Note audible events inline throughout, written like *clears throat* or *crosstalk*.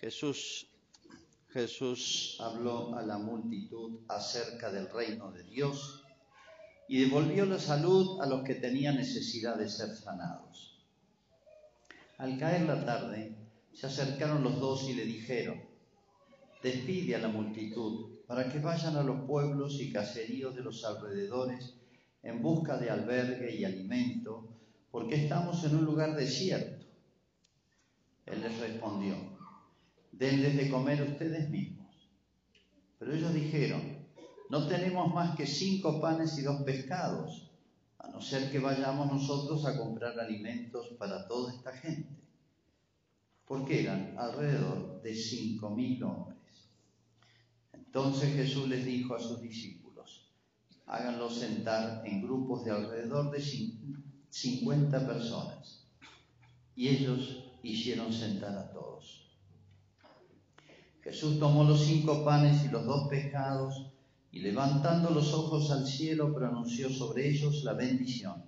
Jesús, Jesús habló a la multitud acerca del reino de Dios y devolvió la salud a los que tenían necesidad de ser sanados. Al caer la tarde, se acercaron los dos y le dijeron, despide a la multitud para que vayan a los pueblos y caseríos de los alrededores en busca de albergue y alimento, porque estamos en un lugar desierto. Él les respondió, denles de comer ustedes mismos. Pero ellos dijeron, no tenemos más que cinco panes y dos pescados, a no ser que vayamos nosotros a comprar alimentos para toda esta gente, porque eran alrededor de cinco mil hombres. Entonces Jesús les dijo a sus discípulos, háganlos sentar en grupos de alrededor de cincuenta personas. Y ellos hicieron sentar a todos. Jesús tomó los cinco panes y los dos pescados y levantando los ojos al cielo pronunció sobre ellos la bendición.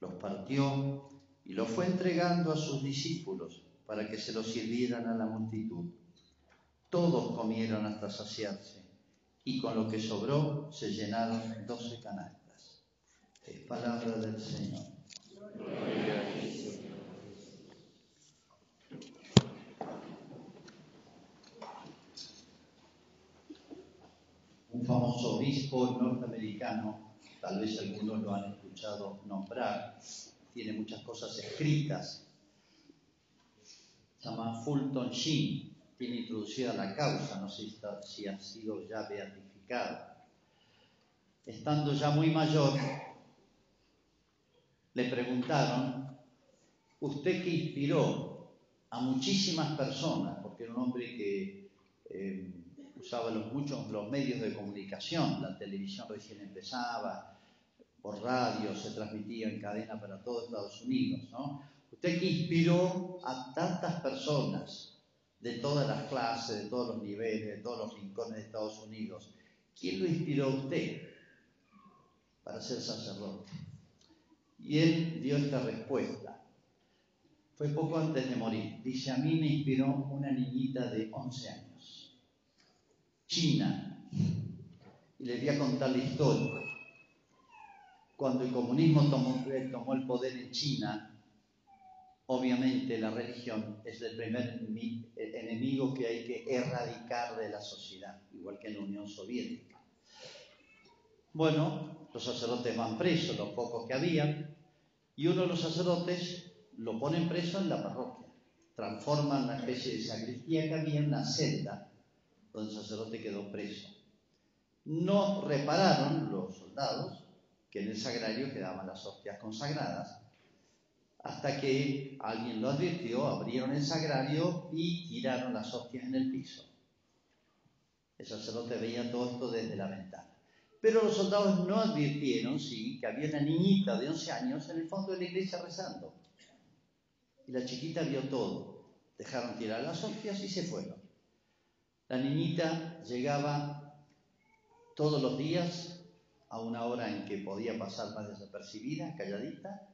Los partió y los fue entregando a sus discípulos para que se los sirvieran a la multitud. Todos comieron hasta saciarse y con lo que sobró se llenaron doce canastas. Es palabra del Señor. Famoso obispo norteamericano, tal vez algunos lo han escuchado nombrar, tiene muchas cosas escritas, se llama Fulton Sheen tiene introducida la causa, no sé si ha sido ya beatificado. Estando ya muy mayor, le preguntaron, ¿usted que inspiró a muchísimas personas? Porque era un hombre que eh, usaba los, muchos los medios de comunicación, la televisión recién empezaba, por radio, se transmitía en cadena para todo Estados Unidos, ¿no? Usted que inspiró a tantas personas, de todas las clases, de todos los niveles, de todos los rincones de Estados Unidos. ¿Quién lo inspiró a usted para ser sacerdote? Y él dio esta respuesta. Fue poco antes de morir. Dice, a mí me inspiró una niñita de 11 años, china. Y le voy a contar la historia. Cuando el comunismo tomó, tomó el poder en China, Obviamente la religión es el primer enemigo que hay que erradicar de la sociedad, igual que en la Unión Soviética. Bueno, los sacerdotes van presos, los pocos que habían, y uno de los sacerdotes lo ponen preso en la parroquia. Transforman una especie de sacristía que había en una celda donde el sacerdote quedó preso. No repararon los soldados que en el sagrario quedaban las hostias consagradas hasta que alguien lo advirtió, abrieron el sagrario y tiraron las hostias en el piso. El sacerdote veía todo esto desde la ventana. Pero los soldados no advirtieron, sí, que había una niñita de 11 años en el fondo de la iglesia rezando. Y la chiquita vio todo. Dejaron tirar las hostias y se fueron. La niñita llegaba todos los días a una hora en que podía pasar más desapercibida, calladita,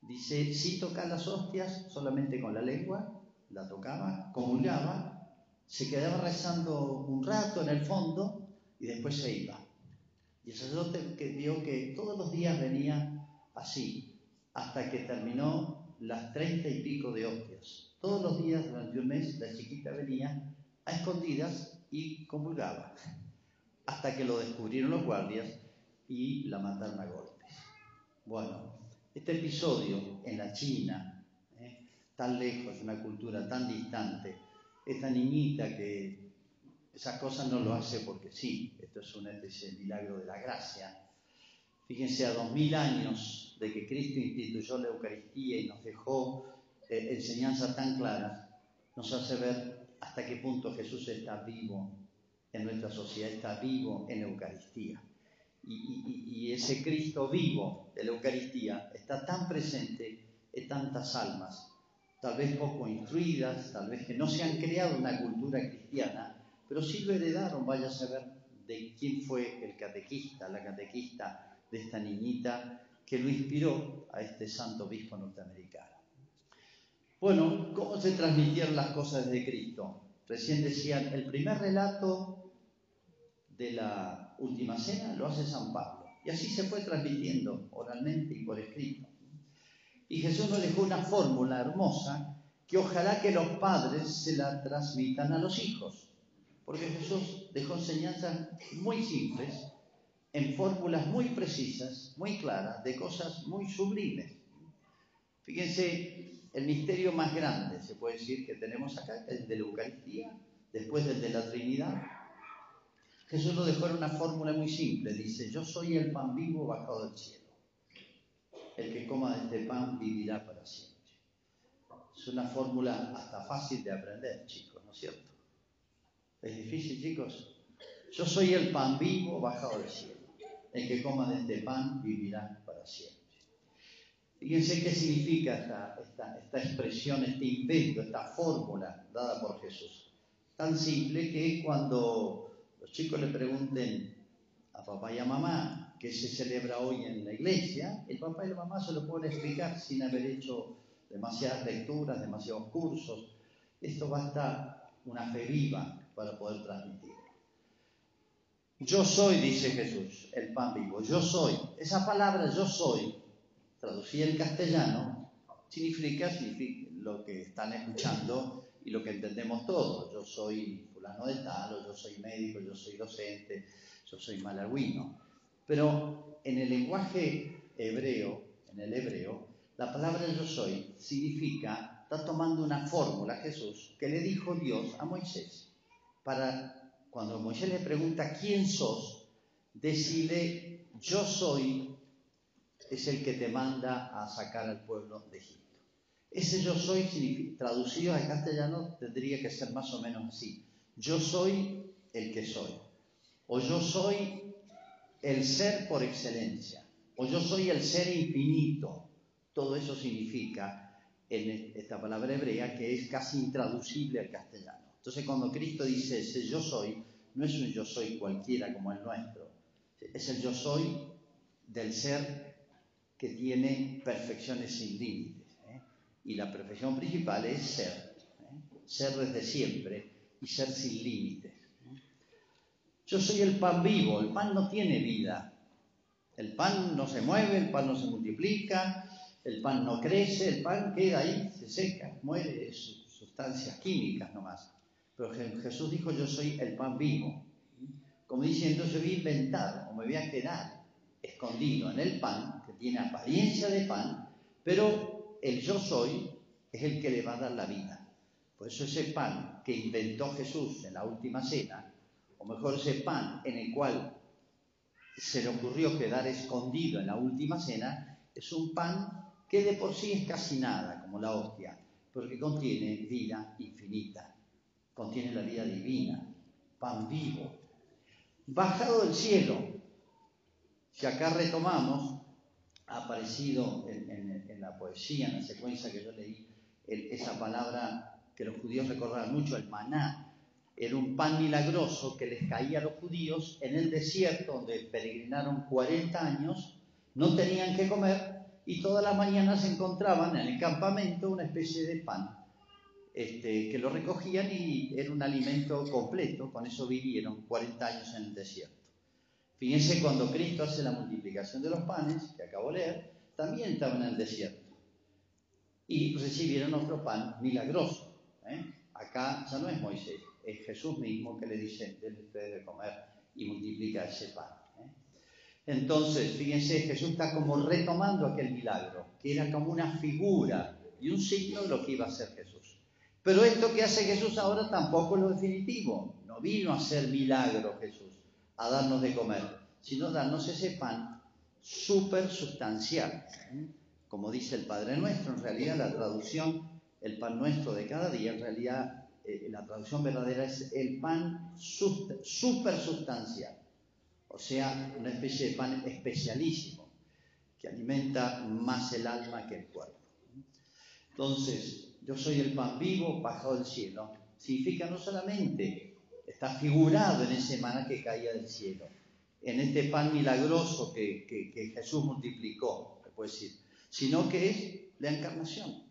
Dice, si toca las hostias solamente con la lengua, la tocaba, comulgaba, se quedaba rezando un rato en el fondo y después se iba. Y el sacerdote que vio que todos los días venía así, hasta que terminó las treinta y pico de hostias. Todos los días durante un mes la chiquita venía a escondidas y comulgaba, hasta que lo descubrieron los guardias y la mataron a golpes. Bueno, este episodio en la China, ¿eh? tan lejos, una cultura tan distante, esta niñita que esas cosas no lo hace porque sí, esto es una especie de milagro de la gracia. Fíjense, a dos mil años de que Cristo instituyó la Eucaristía y nos dejó eh, enseñanzas tan claras, nos hace ver hasta qué punto Jesús está vivo en nuestra sociedad, está vivo en la Eucaristía y, ese Cristo vivo de la Eucaristía está tan presente en tantas almas, tal vez poco instruidas, tal vez que no se han creado una cultura cristiana, pero sí lo heredaron, vaya a saber de quién fue el catequista, la catequista de esta niñita que lo inspiró a este santo obispo norteamericano. Bueno, ¿cómo se transmitieron las cosas de Cristo? Recién decían, el primer relato de la última cena lo hace San Pablo. Y así se fue transmitiendo oralmente y por escrito. Y Jesús nos dejó una fórmula hermosa que ojalá que los padres se la transmitan a los hijos. Porque Jesús dejó enseñanzas muy simples, en fórmulas muy precisas, muy claras, de cosas muy sublimes. Fíjense, el misterio más grande, se puede decir, que tenemos acá, el de la Eucaristía, después del de la Trinidad. Jesús lo dejó en una fórmula muy simple, dice, yo soy el pan vivo bajado del cielo. El que coma de este pan vivirá para siempre. Es una fórmula hasta fácil de aprender, chicos, ¿no es cierto? ¿Es difícil, chicos? Yo soy el pan vivo bajado del cielo. El que coma de este pan vivirá para siempre. Fíjense qué significa esta, esta, expresión, este invento, esta fórmula dada por Jesús. Tan simple que cuando los chicos le pregunten a papá y a mamá qué se celebra hoy en la iglesia, el papá y la mamá se lo pueden explicar sin haber hecho demasiadas lecturas, demasiados cursos. Esto basta una fe viva para poder transmitir. Yo soy, dice Jesús, el pan vivo. Yo soy. Esa palabra yo soy traducida en castellano, significa, lo que están escuchando y lo que entendemos todos. Yo soy fulano de tal, o yo soy médico, yo soy docente, yo soy malagüino. Pero en el lenguaje hebreo, en el hebreo, la palabra yo soy significa, está tomando una fórmula Jesús que le dijo Dios a Moisés. Para cuando Moisés le pregunta quién sos, decirle yo soy es el que te manda a sacar al pueblo de Egipto. Ese yo soy, traducido al castellano, tendría que ser más o menos así. Yo soy el que soy. O yo soy el ser por excelencia. O yo soy el ser infinito. Todo eso significa en esta palabra hebrea que es casi intraducible al castellano. Entonces cuando Cristo dice ese yo soy, no es un yo soy cualquiera como el nuestro. Es el yo soy del ser que tiene perfecciones sin límites. ¿eh? Y la perfección principal es ser, ¿eh? ser desde siempre y ser sin límites. ¿eh? Yo soy el pan vivo, el pan no tiene vida. El pan no se mueve, el pan no se multiplica, el pan no crece, el pan queda ahí, se seca, muere, sustancias químicas nomás. Pero Jesús dijo, yo soy el pan vivo. Como diciendo, yo voy a inventar o me voy a quedar escondido en el pan tiene apariencia de pan, pero el yo soy es el que le va a dar la vida. Por eso ese pan que inventó Jesús en la última cena, o mejor ese pan en el cual se le ocurrió quedar escondido en la última cena, es un pan que de por sí es casi nada, como la hostia, porque contiene vida infinita, contiene la vida divina, pan vivo, bajado del cielo. Si acá retomamos, ha aparecido en, la poesía, en la secuencia que yo leí, esa palabra que los judíos recordaban mucho, el maná. Era un pan milagroso que les caía a los judíos en el desierto donde peregrinaron 40 años, no tenían que comer y todas las mañanas encontraban en el campamento una especie de pan este, que lo recogían y era un alimento completo, con eso vivieron 40 años en el desierto. Fíjense cuando Cristo hace la multiplicación de los panes, que acabo de leer, también estaban en el desierto. Y recibieron otro pan milagroso. ¿eh? Acá ya no es Moisés, es Jesús mismo que le dice, denle ustedes de comer y multiplica ese pan. ¿eh? Entonces, fíjense, Jesús está como retomando aquel milagro, que era como una figura y un signo de lo que iba a hacer Jesús. Pero esto que hace Jesús ahora tampoco es lo definitivo. No vino a hacer milagro Jesús a darnos de comer, sino darnos ese pan súper sustancial. Como dice el Padre Nuestro, en realidad la traducción, el pan nuestro de cada día, en realidad eh, la traducción verdadera es el pan súper sustancial. O sea, una especie de pan especialísimo, que alimenta más el alma que el cuerpo. Entonces, yo soy el pan vivo bajado del cielo. Significa no solamente está figurado en ese maná que caía del cielo, en este pan milagroso que, Jesús multiplicó, se puede decir, sino que es la encarnación.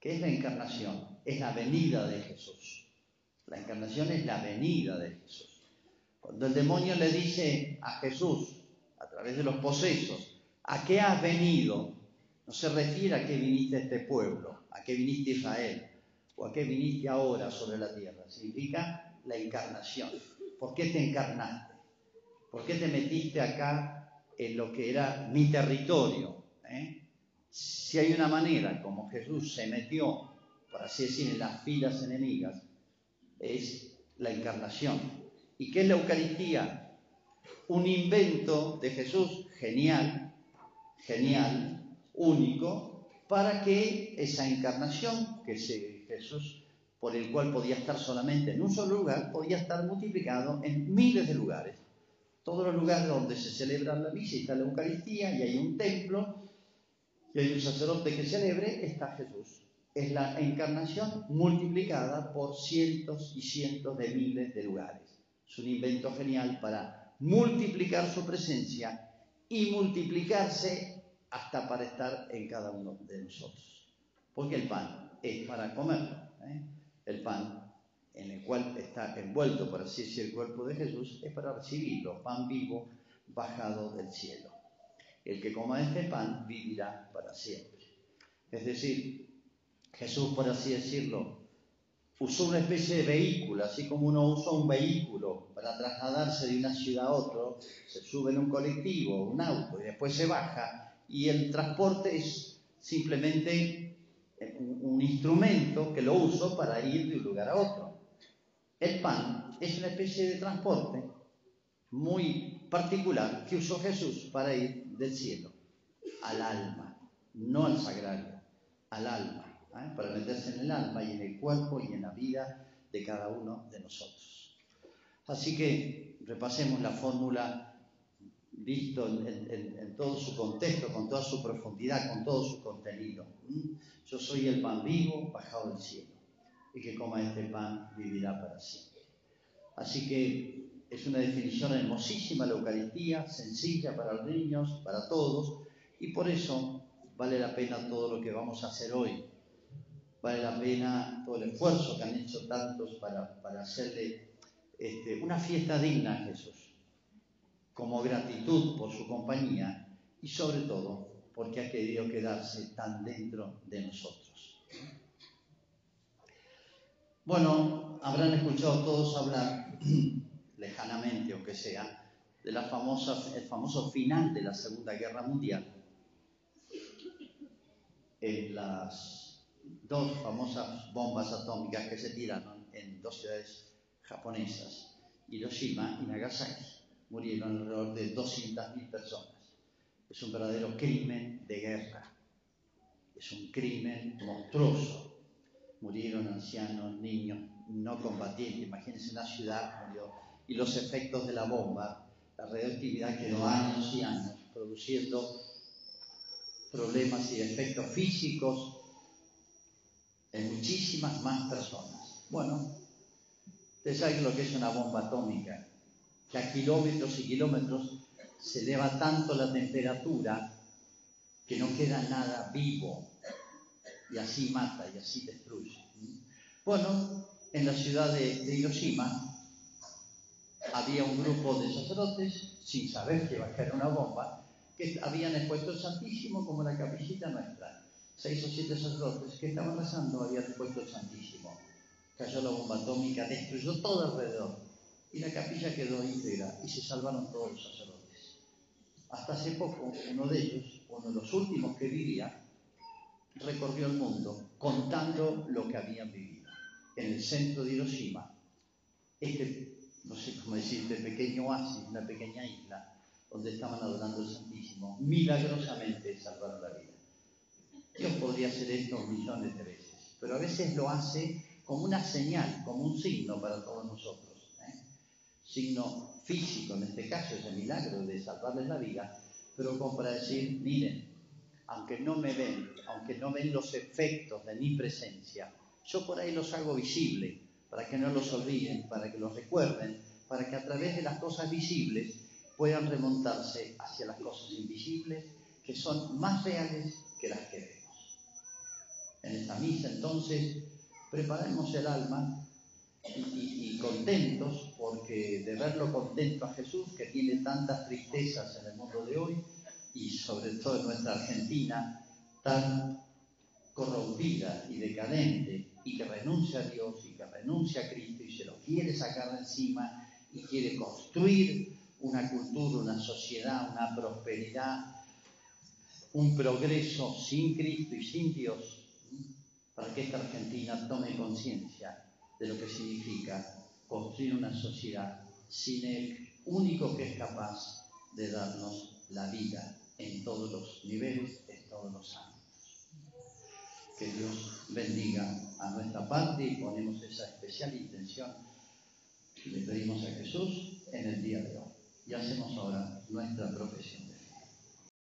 ¿Qué es la encarnación? Es la venida de Jesús. La encarnación es la venida de Jesús. Cuando el demonio le dice a Jesús, a través de los posesos, ¿a qué has venido? No se refiere a qué viniste a este pueblo, a qué viniste Israel, o a qué viniste ahora sobre la tierra. Significa la encarnación. ¿Por qué te encarnaste? ¿Por qué te metiste acá en lo que era mi territorio? ¿Eh? Si hay una manera como Jesús se metió, por así decir, en las filas enemigas, es la encarnación. ¿Y qué es la Eucaristía? Un invento de Jesús genial, genial, único, para que esa encarnación que se, Jesús por el cual podía estar solamente en un solo lugar, podía estar multiplicado en miles de lugares. Todos los lugares donde se celebra la misa y está la Eucaristía y hay un templo y hay un sacerdote que celebre, está Jesús. Es la encarnación multiplicada por cientos y cientos de miles de lugares. Es un invento genial para multiplicar su presencia y multiplicarse hasta para estar en cada uno de nosotros. Porque el pan es para comerlo. ¿eh? El pan en el cual está envuelto, por así decir, el cuerpo de Jesús, es para recibirlo, pan vivo bajado del cielo. El que coma este pan vivirá para siempre. Es decir, Jesús, por así decirlo, usó una especie de vehículo, así como uno usa un vehículo para trasladarse de una ciudad a otra, se sube en un colectivo, un auto, y después se baja, y el transporte es simplemente un, instrumento que lo uso para ir de un lugar a otro. El pan es una especie de transporte muy particular que usó Jesús para ir del cielo al alma, no al sagrario, al alma, ¿eh? para meterse en el alma y en el cuerpo y en la vida de cada uno de nosotros. Así que repasemos la fórmula visto en, todo su contexto, con toda su profundidad, con todo su contenido. Yo soy el pan vivo bajado del cielo, y que coma este pan vivirá para siempre. Así que es una definición hermosísima la Eucaristía, sencilla para los niños, para todos, y por eso vale la pena todo lo que vamos a hacer hoy. Vale la pena todo el esfuerzo que han hecho tantos para, para hacerle este, una fiesta digna a Jesús como gratitud por su compañía y sobre todo porque ha querido quedarse tan dentro de nosotros. Bueno, habrán escuchado todos hablar, *clears throat* lejanamente aunque sea, de la famoso final de la Segunda Guerra Mundial, en las dos famosas bombas atómicas que se tiraron en dos ciudades japonesas, Hiroshima y Nagasaki murieron alrededor de 200.000 personas. Es un verdadero crimen de guerra. Es un crimen monstruoso. Murieron ancianos, niños, no combatientes. Imagínense una ciudad murió. Y los efectos de la bomba, la radioactividad quedó años y años produciendo problemas y efectos físicos en muchísimas más personas. Bueno, ustedes saben lo que es una bomba atómica que a kilómetros y kilómetros se eleva tanto la temperatura que no queda nada vivo y así mata y así destruye. Bueno, en la ciudad de, Hiroshima había un grupo de sacerdotes, sin saber que iba a caer una bomba, que habían expuesto el Santísimo como la capillita nuestra. Seis o siete sacerdotes que estaban rezando habían expuesto el Santísimo. Cayó la bomba atómica, destruyó todo alrededor y la capilla quedó íntegra y se salvaron todos los sacerdotes. Hasta hace poco, uno de ellos, uno de los últimos que vivía, recorrió el mundo contando lo que habían vivido. En el centro de Hiroshima, este, no sé cómo decir, este pequeño oasis, una pequeña isla, donde estaban adorando al Santísimo, milagrosamente salvaron la vida. Dios podría hacer esto millones de veces, pero a veces lo hace como una señal, como un signo para todos nosotros signo físico, en este caso es el milagro de salvarles la vida, pero como para decir, miren, aunque no me ven, aunque no ven los efectos de mi presencia, yo por ahí los hago visibles, para que no los olviden, para que los recuerden, para que a través de las cosas visibles puedan remontarse hacia las cosas invisibles, que son más reales que las que vemos. En esta misa entonces preparemos el alma y, contentos, porque de verlo contento a Jesús, que tiene tantas tristezas en el mundo de hoy, y sobre todo en nuestra Argentina, tan corrompida y decadente, y que renuncia a Dios y que renuncia a Cristo y se lo quiere sacar de encima y quiere construir una cultura, una sociedad, una prosperidad, un progreso sin Cristo y sin Dios, para que esta Argentina tome conciencia de lo que significa construir una sociedad sin el único que es capaz de darnos la vida en todos los niveles, en todos los ámbitos. Que Dios bendiga a nuestra parte y ponemos esa especial intención le pedimos a Jesús en el día de hoy. Y hacemos ahora nuestra profesión